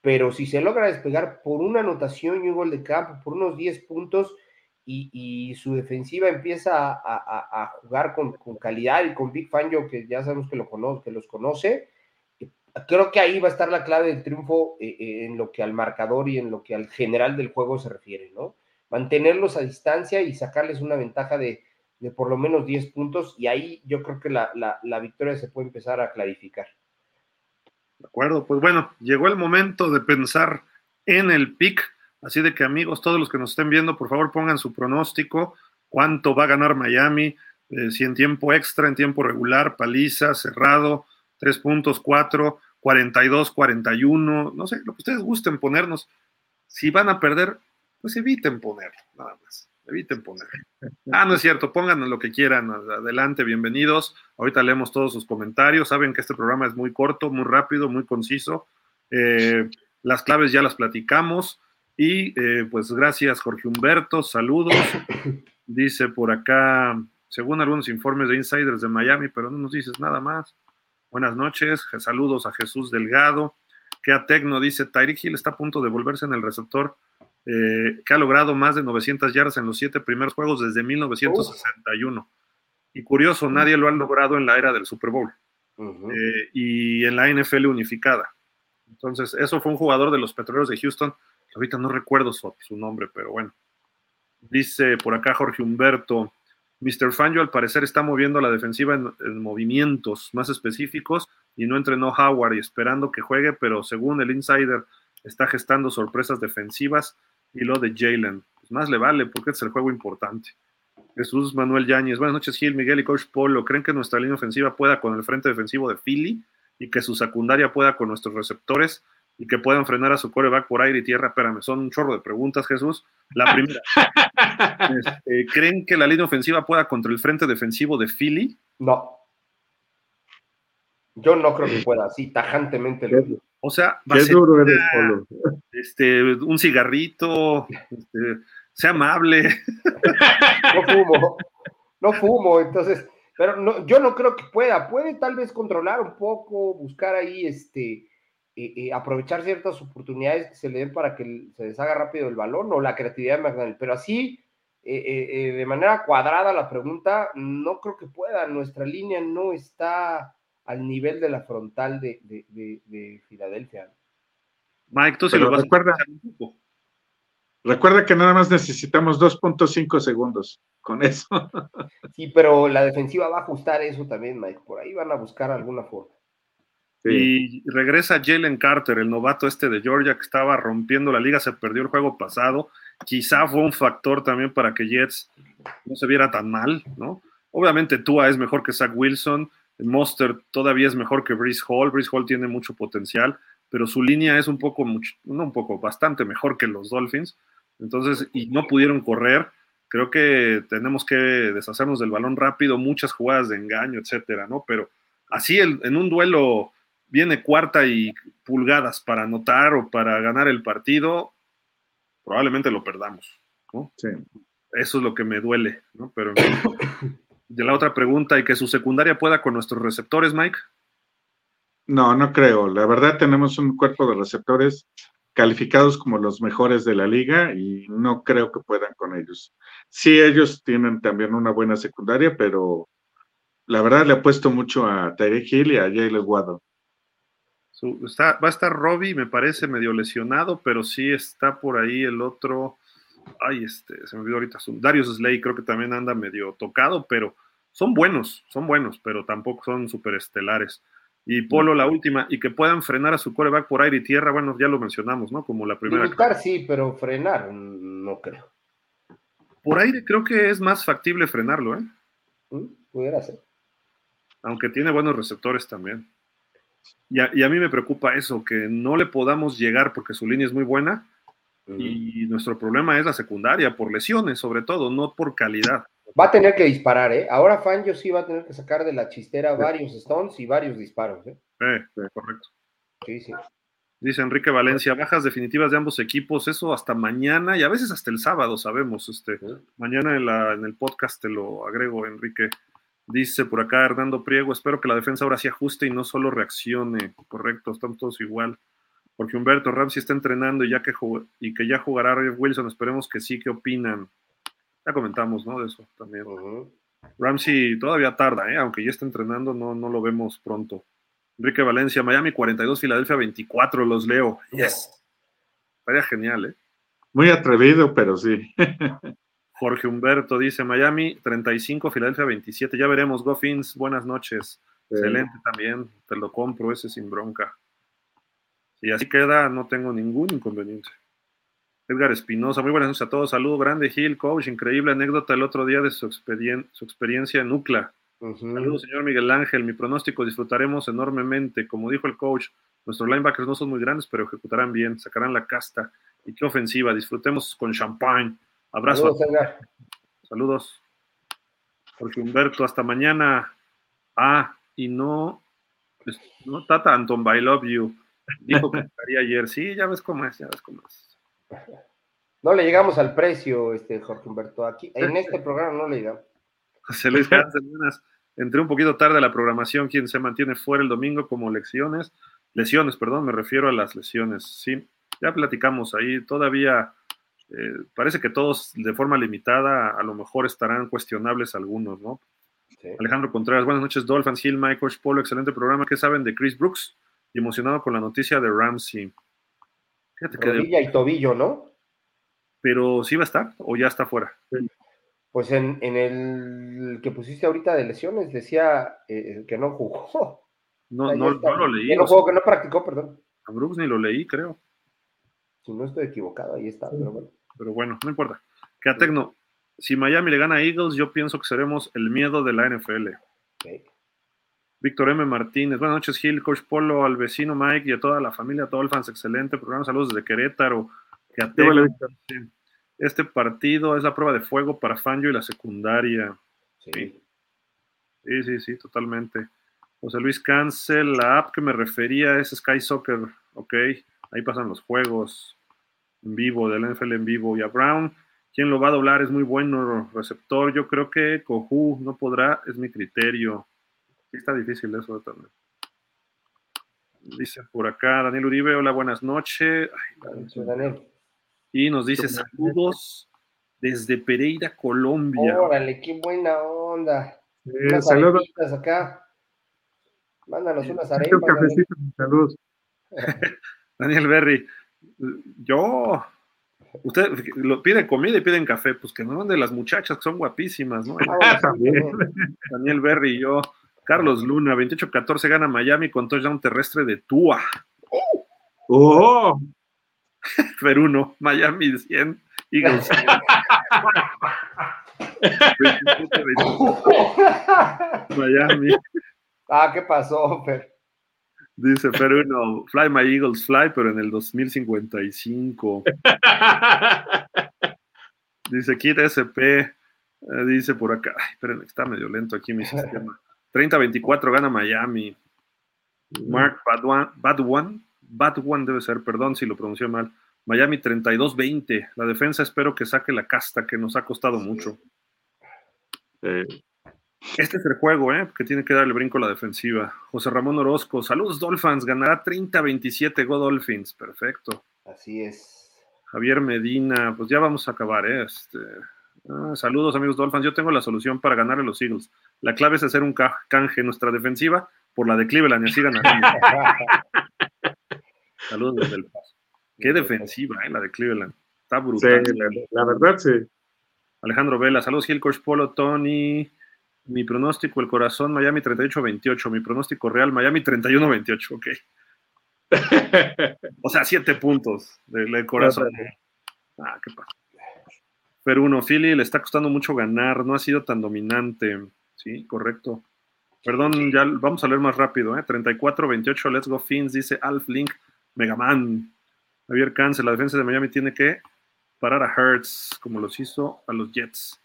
pero si se logra despegar por una anotación y un gol de campo, por unos 10 puntos, y, su defensiva empieza a, jugar con, calidad y con Big Fangio, que ya sabemos que, lo conoce, que los conoce, eh, creo que ahí va a estar la clave del triunfo eh, eh, en lo que al marcador y en lo que al general del juego se refiere, ¿no? Mantenerlos a distancia y sacarles una ventaja de, por lo menos 10 puntos y ahí yo creo que la, la victoria se puede empezar a clarificar. De acuerdo, pues bueno, llegó el momento de pensar en el pick Así de que amigos, todos los que nos estén viendo, por favor pongan su pronóstico, cuánto va a ganar Miami, eh, si en tiempo extra, en tiempo regular, paliza, cerrado, tres puntos, cuatro, 42, 41, no sé, lo que ustedes gusten ponernos. Si van a perder, pues eviten ponerlo, nada más. Eviten poner. Ah, no es cierto, pongan lo que quieran. Adelante, bienvenidos. Ahorita leemos todos sus comentarios. Saben que este programa es muy corto, muy rápido, muy conciso. Eh, las claves ya las platicamos. Y eh, pues gracias, Jorge Humberto. Saludos. Dice por acá, según algunos informes de insiders de Miami, pero no nos dices nada más. Buenas noches. Saludos a Jesús Delgado. Que a Tecno dice, Tyreek Hill está a punto de volverse en el receptor eh, que ha logrado más de 900 yardas en los siete primeros juegos desde 1961. Y curioso, nadie lo ha logrado en la era del Super Bowl eh, y en la NFL unificada. Entonces, eso fue un jugador de los Petroleros de Houston, que ahorita no recuerdo su, nombre, pero bueno. Dice por acá Jorge Humberto, Mr. Fangio al parecer está moviendo la defensiva en, movimientos más específicos y no entrenó Howard y esperando que juegue, pero según el insider está gestando sorpresas defensivas y lo de Jalen. Pues más le vale porque es el juego importante. Jesús Manuel Yáñez, buenas noches Gil, Miguel y Coach Polo. ¿Creen que nuestra línea ofensiva pueda con el frente defensivo de Philly y que su secundaria pueda con nuestros receptores y que puedan frenar a su coreback por aire y tierra? Espérame, son un chorro de preguntas, Jesús. La primera, este, ¿creen que la línea ofensiva pueda contra el frente defensivo de Philly? No. Yo no creo que pueda, así tajantemente. O sea, va duro eres, Polo. Este, un cigarrito, este, sea amable. No fumo, no fumo, entonces, pero no, yo no creo que pueda. Puede tal vez controlar un poco, buscar ahí, este, eh, eh, aprovechar ciertas oportunidades que se le den para que se deshaga rápido el balón o la creatividad de McDaniel. Pero así, eh, de manera cuadrada la pregunta, no creo que pueda. Nuestra línea no está al nivel de la frontal de, de, Filadelfia. Mike, tú se lo vas recuerda, a Recuerda que nada más necesitamos 2.5 segundos con eso. Sí, pero la defensiva va a ajustar eso también, Mike. Por ahí van a buscar alguna forma. Y regresa Jalen Carter, el novato este de Georgia que estaba rompiendo la liga, se perdió el juego pasado. Quizá fue un factor también para que Jets no se viera tan mal, ¿no? Obviamente Tua es mejor que Zach Wilson, Monster todavía es mejor que Brice Hall. Brice Hall tiene mucho potencial, pero su línea es un poco, no un poco, bastante mejor que los Dolphins. Entonces, y no pudieron correr. Creo que tenemos que deshacernos del balón rápido, muchas jugadas de engaño, etcétera, ¿no? Pero así en un duelo viene cuarta y pulgadas para anotar o para ganar el partido, probablemente lo perdamos, ¿no? Sí. Eso es lo que me duele, ¿no? Pero de la otra pregunta y que su secundaria pueda con nuestros receptores, Mike? No, no creo. La verdad tenemos un cuerpo de receptores calificados como los mejores de la liga y no creo que puedan con ellos. Sí, ellos tienen también una buena secundaria, pero la verdad le apuesto mucho a Tyreek Hill y a Jalen Waddle. va a estar Robbie, me parece medio lesionado, pero sí está por ahí el otro ay, este, se me olvidó ahorita, Darius Slay creo que también anda medio tocado, pero son buenos, son buenos, pero tampoco son superestelares. Y Polo, la última, y que puedan frenar a su coreback por aire y tierra, bueno, ya lo mencionamos, ¿no? Como la primera. Limitar sí, pero frenar no creo. Por aire creo que es más factible frenarlo, ¿eh? Mm, pudiera ser. Aunque tiene buenos receptores también. Y a, y a, mí me preocupa eso, que no le podamos llegar porque su línea es muy buena y nuestro problema es la secundaria, por lesiones sobre todo, no por calidad. Va a tener que disparar, ¿eh? Ahora Fangio sí va a tener que sacar de la chistera varios stones y varios disparos, ¿eh? correcto. Sí, sí. Dice Enrique Valencia, bajas definitivas de ambos equipos, eso hasta mañana y a veces hasta el sábado, sabemos. Este, Mañana en, la, en el podcast te lo agrego, Enrique. Dice por acá Hernando Priego, espero que la defensa ahora sí ajuste y no solo reaccione. Correcto, estamos todos igual. Porque Humberto Ramsey está entrenando y, ya que, y que ya jugará Ray Wilson, esperemos que sí, ¿qué opinan? Ya comentamos, ¿no? De eso también. Ramsey todavía tarda, ¿eh? aunque ya está entrenando, no, no lo vemos pronto. Enrique Valencia, Miami 42, Filadelfia 24, los leo. Yes. Estaría genial, ¿eh? Muy atrevido, pero sí. Jorge Humberto dice Miami 35, Filadelfia 27. Ya veremos, Goffins, buenas noches. Excelente también, te lo compro, ese sin bronca. Y así queda, no tengo ningún inconveniente. Edgar Espinosa, muy buenas noches a todos. Saludo grande, Gil, coach. Increíble anécdota el otro día de su, su experiencia en UCLA. Saludos, señor Miguel Ángel. Mi pronóstico disfrutaremos enormemente. Como dijo el coach, nuestros linebackers no son muy grandes, pero ejecutarán bien, sacarán la casta. Y qué ofensiva. Disfrutemos con champagne. Abrazo. Saludos. Jorge Humberto, hasta mañana. Ah, y no, no Tata Anton, I love you. Dijo que estaría ayer. Sí, ya ves cómo es, ya ves cómo es. No le llegamos al precio, este Jorge Humberto. Aquí, en este programa no le llegamos. José Luis Cárdenas, entré un poquito tarde a la programación. Quien se mantiene fuera el domingo como lecciones? Lesiones, perdón, me refiero a las lesiones. Sí, ya platicamos ahí. Todavía eh, parece que todos de forma limitada, a lo mejor estarán cuestionables algunos, ¿no? Alejandro Contreras, buenas noches, Dolphins, Hill, Michael Polo, excelente programa. ¿Qué saben de Chris Brooks? Y emocionado con la noticia de Ramsey. Fíjate que y tobillo, ¿no? Pero sí va a estar o ya está fuera. Pues en, el que pusiste ahorita de lesiones decía eh, que no jugó. No, no, lo leí. no jugó, que no practicó, perdón. A Brooks ni lo leí, creo. Si no estoy equivocado, ahí está, pero bueno. Pero bueno, no importa. Que a Tecno, si Miami le gana a Eagles, yo pienso que seremos el miedo de la NFL. Víctor M. Martínez, buenas noches, Gil, Coach Polo, al vecino Mike y a toda la familia Dolphins, excelente programa, saludos desde Querétaro. Que este partido es la prueba de fuego para Fangio y la secundaria. Sí. Sí, sí, sí, totalmente. José Luis Cancel, la app que me refería es Sky Soccer, ok, ahí pasan los juegos en vivo, del NFL en vivo. Y a Brown, quien lo va a doblar es muy bueno receptor. Yo creo que Coju no podrá, es mi criterio. Está difícil eso también. Dice por acá Daniel Uribe, hola, buenas noches. Y nos dice saludos desde Pereira, Colombia. Órale, qué buena onda. saludos acá. Mándanos unas arepas. Saludos. Daniel Berry, yo, usted lo pide comida y piden café, pues que no mande las muchachas que son guapísimas, ¿no? Ah, Daniel Berry y yo. Carlos Luna, 28-14 gana Miami con touchdown terrestre de Tua. ¡Oh! Peruno, Miami 100, Eagles 100. Miami. Ah, ¿qué pasó, Fer? Dice Peruno, Fly My Eagles Fly, pero en el 2055. dice Kit SP, eh, dice por acá, ay, esperen, está medio lento aquí mi sistema. 30-24 gana Miami. Mark Badwan, Badwan, Badwan debe ser, perdón si lo pronunció mal. Miami 32-20. La defensa espero que saque la casta que nos ha costado mucho. Este es el juego, ¿eh? que tiene que darle brinco a la defensiva. José Ramón Orozco, saludos Dolphins, ganará 30-27 Go Dolphins, perfecto. Así es. Javier Medina, pues ya vamos a acabar, ¿eh? Este, ah, saludos amigos Dolphins, yo tengo la solución para ganar a los Eagles. La clave es hacer un canje nuestra defensiva por la de Cleveland y así ganaremos. saludos desde el paso. Qué defensiva, ¿eh? la de Cleveland. Está brutal. Sí, la, verdad, sí. Alejandro Vela, saludos Gil, Coach Polo, Tony. Mi pronóstico, el corazón, Miami 38-28. Mi pronóstico real, Miami 31-28. Ok. o sea, siete puntos del, corazón. Ah, qué pasa. Pero uno, Philly le está costando mucho ganar, no ha sido tan dominante. Sí, correcto. Perdón, ya vamos a leer más rápido. ¿eh? 34-28, Let's Go Fins, dice Alf Link, Megaman. Javier Cáncer, la defensa de Miami tiene que parar a Hertz, como los hizo a los Jets.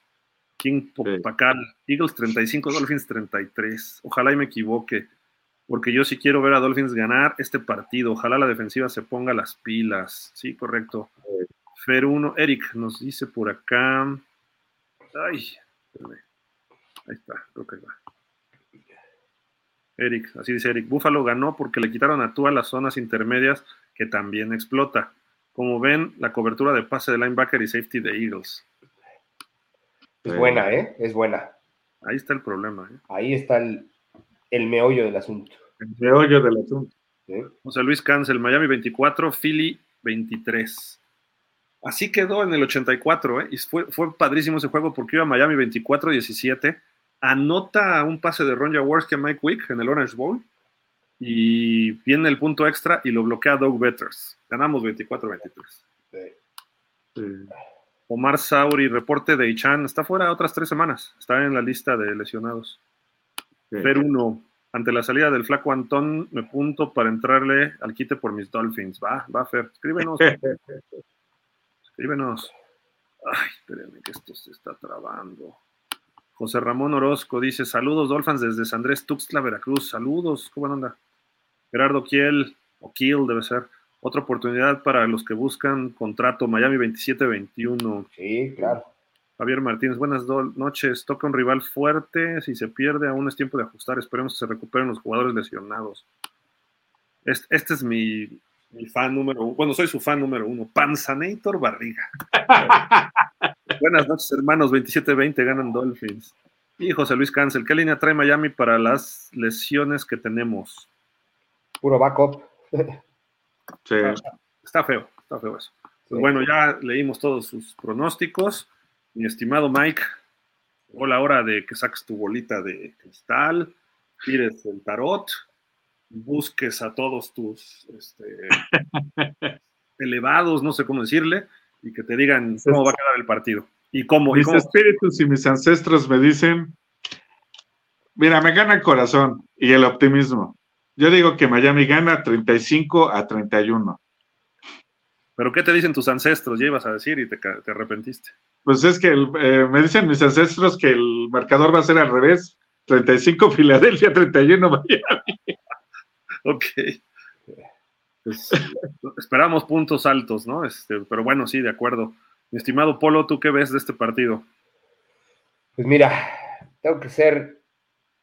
King Pacal, Eagles 35, Dolphins 33. Ojalá y me equivoque, porque yo sí quiero ver a Dolphins ganar este partido. Ojalá la defensiva se ponga las pilas. Sí, correcto. Fer 1, Eric nos dice por acá. Ay, ahí está, creo que va. Eric, así dice Eric. Buffalo ganó porque le quitaron a Tua las zonas intermedias que también explota. Como ven, la cobertura de pase de linebacker y safety de Eagles. Es buena, ¿eh? Es buena. Ahí está el problema. ¿eh? Ahí está el, meollo del asunto. El meollo del asunto. José Luis Cancel, Miami 24, Philly 23. Así quedó en el 84, ¿eh? Y fue, fue padrísimo ese juego porque iba a Miami 24-17. Anota un pase de Ron Jaworski a Mike Wick en el Orange Bowl. Y viene el punto extra y lo bloquea Doug Betters. Ganamos 24-23. Sí. Omar Sauri, reporte de Ichan, está fuera otras tres semanas, está en la lista de lesionados. Fer 1, ante la salida del flaco Antón, me punto para entrarle al quite por mis Dolphins. Va, va, Fer, escríbenos. escríbenos. Ay, espérenme que esto se está trabando. José Ramón Orozco dice: Saludos, Dolphins, desde San Andrés Tuxtla, Veracruz. Saludos, ¿cómo anda? Gerardo Kiel, o Kiel debe ser. Otra oportunidad para los que buscan contrato Miami 27-21. Sí, claro. Javier Martínez, buenas noches. Toca un rival fuerte. Si se pierde, aún es tiempo de ajustar. Esperemos que se recuperen los jugadores lesionados. Este, este es mi, mi, fan número uno. Bueno, soy su fan número uno. Panzanator Barriga. buenas noches, hermanos. 27-20 ganan Dolphins. Y José Luis Cancel, ¿qué línea trae Miami para las lesiones que tenemos? Puro backup. Sí. Está feo, está feo eso. Bueno, ya leímos todos sus pronósticos. Mi estimado Mike, llegó la hora de que saques tu bolita de cristal, tires el tarot, busques a todos tus este, elevados, no sé cómo decirle, y que te digan cómo va a quedar el partido. Y cómo. Mis espíritus y mis ancestros me dicen, mira, me gana el corazón y el optimismo. Yo digo que Miami gana 35 a 31. ¿Pero qué te dicen tus ancestros? Ya ibas a decir y te, arrepentiste. Pues es que eh, me dicen mis ancestros que el marcador va a ser al revés. 35 Filadelfia, 31 Miami. Ok. Pues, esperamos puntos altos, ¿no? Este, pero bueno, sí, de acuerdo. Mi estimado Polo, ¿tú qué ves de este partido? Pues mira, tengo que ser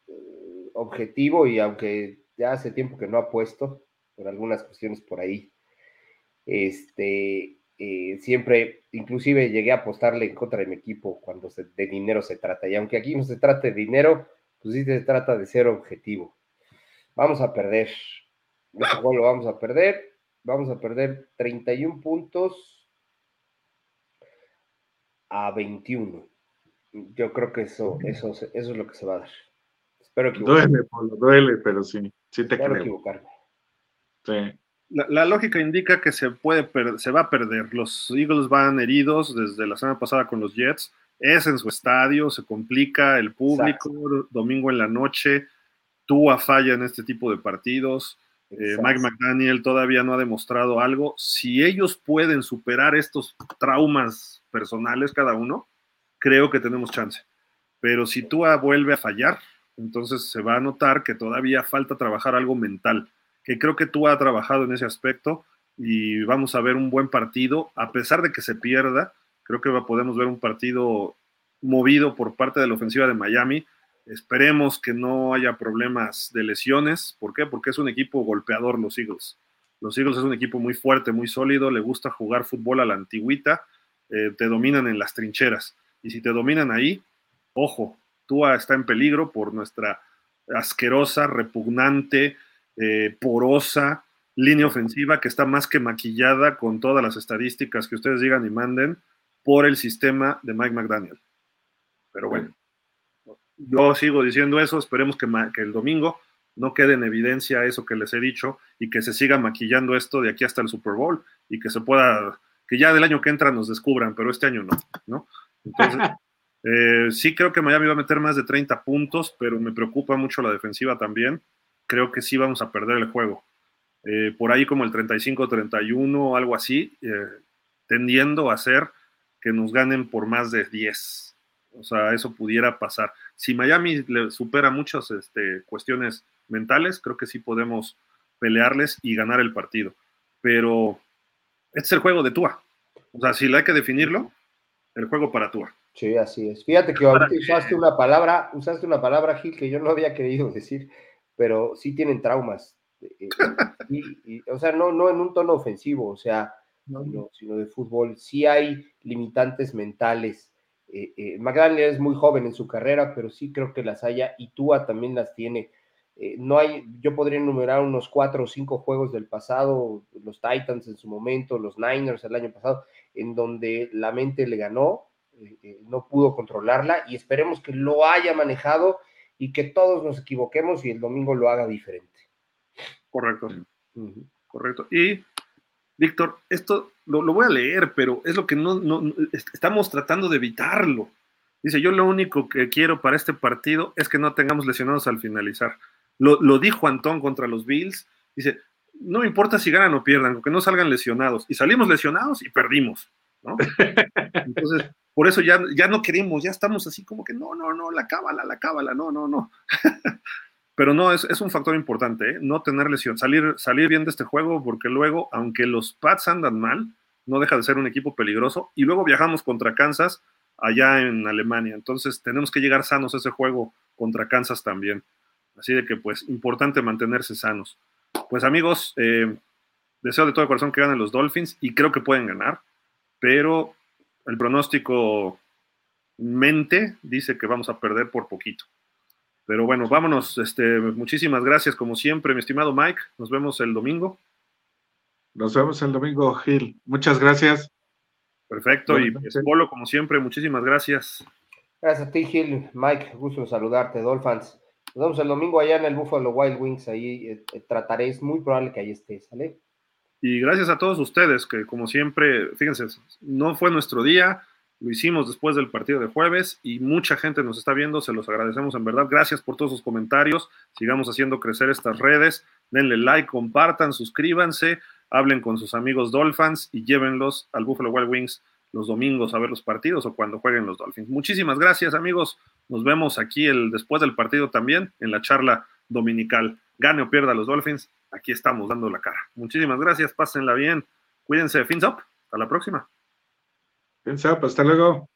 eh, objetivo y aunque ya hace tiempo que no ha puesto, por algunas cuestiones por ahí. Este, eh, siempre, inclusive llegué a apostarle en contra de mi equipo cuando de dinero se trata. Y aunque aquí no se trata de dinero, pues sí se trata de ser objetivo. Vamos a perder. Este lo vamos a perder. Vamos a perder 31 puntos a 21. Yo creo que eso, eso, eso es lo que se va a dar. Espero que duele, duele, pero sí. Sí te equivocarme. Sí. La, lógica indica que se puede se va a perder. Los Eagles van heridos desde la semana pasada con los Jets. Es en su estadio, se complica el público, domingo en la noche. Tua falla en este tipo de partidos. Eh, Mike McDaniel todavía no ha demostrado algo. Si ellos pueden superar estos traumas personales cada uno, creo que tenemos chance. Pero si Tua vuelve a fallar, entonces se va a notar que todavía falta trabajar algo mental, que creo que tú has trabajado en ese aspecto y vamos a ver un buen partido, a pesar de que se pierda, creo que podemos ver un partido movido por parte de la ofensiva de Miami. Esperemos que no haya problemas de lesiones. ¿Por qué? Porque es un equipo golpeador los Eagles. Los Eagles es un equipo muy fuerte, muy sólido, le gusta jugar fútbol a la antigüita, eh, te dominan en las trincheras. Y si te dominan ahí, ojo, Tua está en peligro por nuestra asquerosa, repugnante, eh, porosa línea ofensiva que está más que maquillada con todas las estadísticas que ustedes digan y manden por el sistema de Mike McDaniel. Pero bueno, yo sigo diciendo eso, esperemos que, que el domingo no quede en evidencia eso que les he dicho y que se siga maquillando esto de aquí hasta el Super Bowl y que se pueda, que ya del año que entra nos descubran, pero este año no, ¿no? Entonces, Eh, sí creo que Miami va a meter más de 30 puntos, pero me preocupa mucho la defensiva también. Creo que sí vamos a perder el juego. Eh, por ahí como el 35-31 o algo así, eh, tendiendo a ser que nos ganen por más de 10. O sea, eso pudiera pasar. Si Miami le supera muchas este, cuestiones mentales, creo que sí podemos pelearles y ganar el partido. Pero este es el juego de Tua. O sea, si le hay que definirlo, el juego para Tua. Sí, así es. Fíjate que ahorita usaste una palabra, usaste una palabra, Gil, que yo no había querido decir, pero sí tienen traumas. Eh, y, o sea, no, no en un tono ofensivo, o sea, sino, de fútbol. Sí hay limitantes mentales. Eh, eh McDaniel es muy joven en su carrera, pero sí creo que las haya y Tua también las tiene. Eh, no hay, yo podría enumerar unos cuatro o cinco juegos del pasado, los Titans en su momento, los Niners el año pasado, en donde la mente le ganó eh, no pudo controlarla y esperemos que lo haya manejado y que todos nos equivoquemos y el domingo lo haga diferente. Correcto. Correcto. Y, Víctor, esto lo, voy a leer, pero es lo que no, estamos tratando de evitarlo. Dice, yo lo único que quiero para este partido es que no tengamos lesionados al finalizar. Lo, lo dijo Antón contra los Bills. Dice, no me importa si ganan o pierdan, que no salgan lesionados. Y salimos lesionados y perdimos. ¿no? Entonces, por eso ya, ya no queremos, ya estamos así como que no, no, no, la cábala, la cábala, no, no, no. Pero no, es, es, un factor importante, ¿eh? no tener lesión, salir, salir bien de este juego, porque luego, aunque los Pats andan mal, no deja de ser un equipo peligroso. Y luego viajamos contra Kansas, allá en Alemania. Entonces tenemos que llegar sanos a ese juego contra Kansas también. Así de que pues importante mantenerse sanos. Pues amigos, eh, deseo de todo corazón que ganen los Dolphins y creo que pueden ganar, pero el pronóstico mente dice que vamos a perder por poquito. Pero bueno, vámonos. Este, muchísimas gracias como siempre, mi estimado Mike. Nos vemos el domingo. Nos vemos el domingo, Gil. Muchas gracias. Perfecto. y pues, Polo, como siempre, muchísimas gracias. Gracias a ti, Gil. Mike, gusto saludarte, Dolphins. Nos vemos el domingo allá en el Buffalo Wild Wings. Ahí eh, eh, trataré, es muy probable que ahí estés, ¿sale? Y gracias a todos ustedes, que como siempre, fíjense, no fue nuestro día, lo hicimos después del partido de jueves y mucha gente nos está viendo, se los agradecemos en verdad. Gracias por todos sus comentarios, sigamos haciendo crecer estas redes, denle like, compartan, suscríbanse, hablen con sus amigos Dolphins y llévenlos al Buffalo Wild Wings los domingos a ver los partidos o cuando jueguen los Dolphins. Muchísimas gracias amigos, nos vemos aquí el, después del partido también en la charla dominical. Gane o pierda los Dolphins, aquí estamos dando la cara. Muchísimas gracias, pásenla bien, cuídense, fins up, hasta la próxima. Fins up, hasta luego.